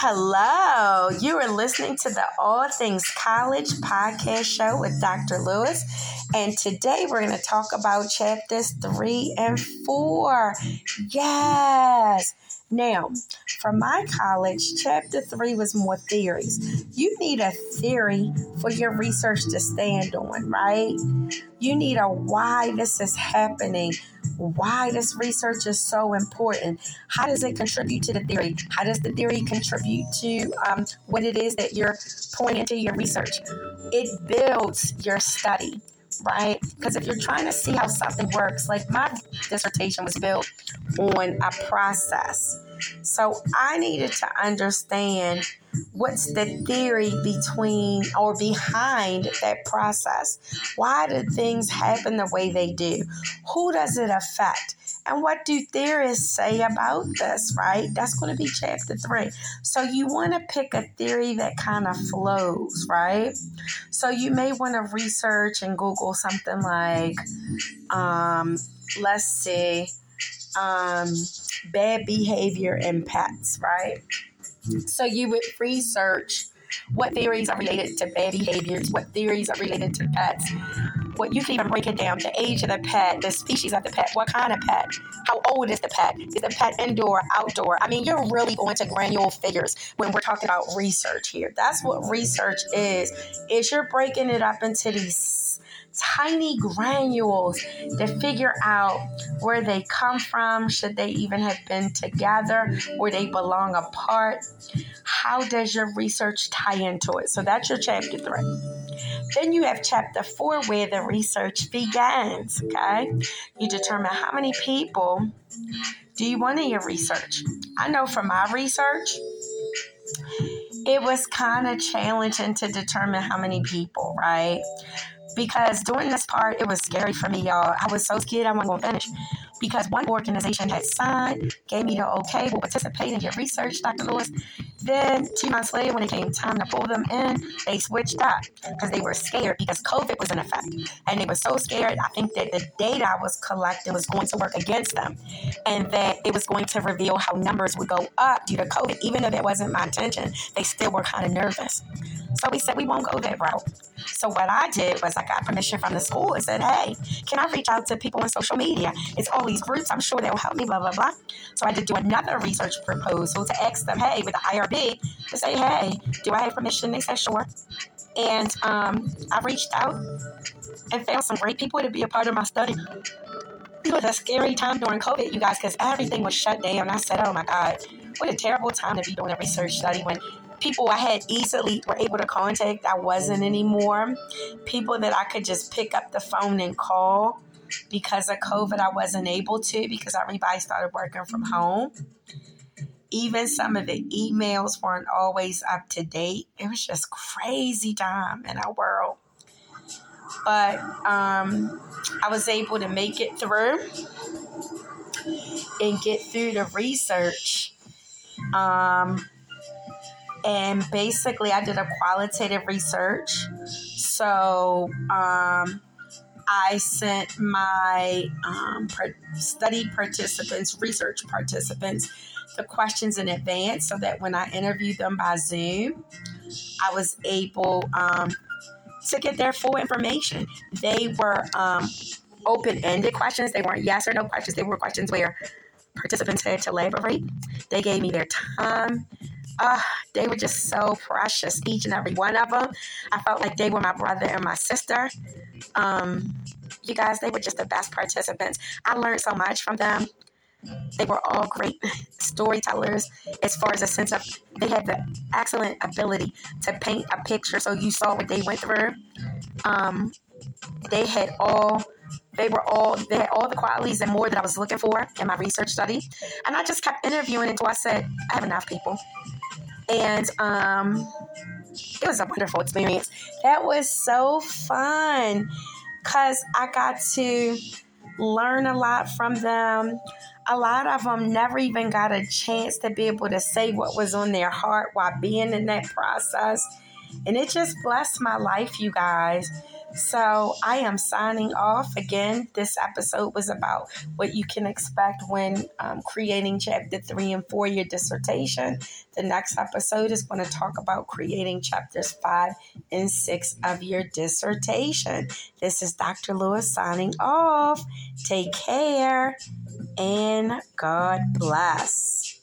Hello, you are listening to the All Things College podcast show with Dr. Lewis, and today we're going to talk about chapters three and four. Yes. Now, for my college, chapter three was more theories. You need a theory for your research to stand on, right? You need a why this is happening, why this research is so important. How does it contribute to the theory? How does the theory contribute to um, what it is that you're pointing to your research? It builds your study right? Because if you're trying to see how something works, like my dissertation was built on a process. So I needed to understand what's the theory between or behind that process. Why do things happen the way they do? Who does it affect? And what do theorists say about this, right? That's going to be chapter three. So you want to pick a theory that kind of flows, right? So you may want to research and Google something like, um, let's see, um, bad behavior in pets, right? So you would research what theories are related to bad behaviors, what theories are related to pets, what you can even break it down the age of the pet, the species of the pet, what kind of pet, how old is the pet, is the pet indoor, outdoor? I mean, you're really going to granular figures when we're talking about research here. That's what research is. Is you're breaking it up into these tiny granules to figure out where they come from, should they even have been together, where they belong apart. How does your research tie into it? So that's your chapter three. Then you have chapter four where the research begins. Okay, you determine how many people do you want in your research. I know from my research, it was kind of challenging to determine how many people, right? because during this part, it was scary for me, y'all. I was so scared I wasn't going to finish because one organization had signed, gave me the okay, will participate in your research, Dr. Lewis. Then two months later, when it came time to pull them in, they switched up because they were scared because COVID was in effect. And they were so scared, I think that the data I was collecting was going to work against them and that it was going to reveal how numbers would go up due to COVID. Even though that wasn't my intention, they still were kind of nervous. So we said we won't go that route. So what I did was I got permission from the school and said, hey, can I reach out to people on social media? It's all these groups. I'm sure they'll help me, blah, blah, blah. So I to do another research proposal to ask them, hey, with the IRB, to say, hey, do I have permission? They said, sure. And um, I reached out and found some great people to be a part of my study. It was a scary time during COVID, you guys, because everything was shut down. I said, oh my God, what a terrible time to be doing a research study when people I had easily were able to contact, I wasn't anymore. People that I could just pick up the phone and call because of COVID, I wasn't able to because everybody started working from home. Even some of the emails weren't always up to date. It was just crazy time in our world. But um, I was able to make it through and get through the research. Um, and basically I did a qualitative research. So um, I sent my um, study participants, research participants, the questions in advance so that when I interviewed them by Zoom, I was able um, to get their full information. They were um, open ended questions, they weren't yes or no questions, they were questions where participants had to elaborate. They gave me their time, uh, they were just so precious, each and every one of them. I felt like they were my brother and my sister. Um, you guys, they were just the best participants. I learned so much from them. They were all great storytellers as far as a sense of they had the excellent ability to paint a picture so you saw what they went through. Um, they had all they were all they had all the qualities and more that I was looking for in my research study. And I just kept interviewing until I said, I have enough people and um, it was a wonderful experience. That was so fun because I got to learn a lot from them. A lot of them never even got a chance to be able to say what was on their heart while being in that process. And it just blessed my life, you guys, So I am signing off. Again, this episode was about what you can expect when um, creating chapter three and four your dissertation. The next episode is going to talk about creating chapters five and six of your dissertation. This is Dr. Lewis signing off. Take care and God bless.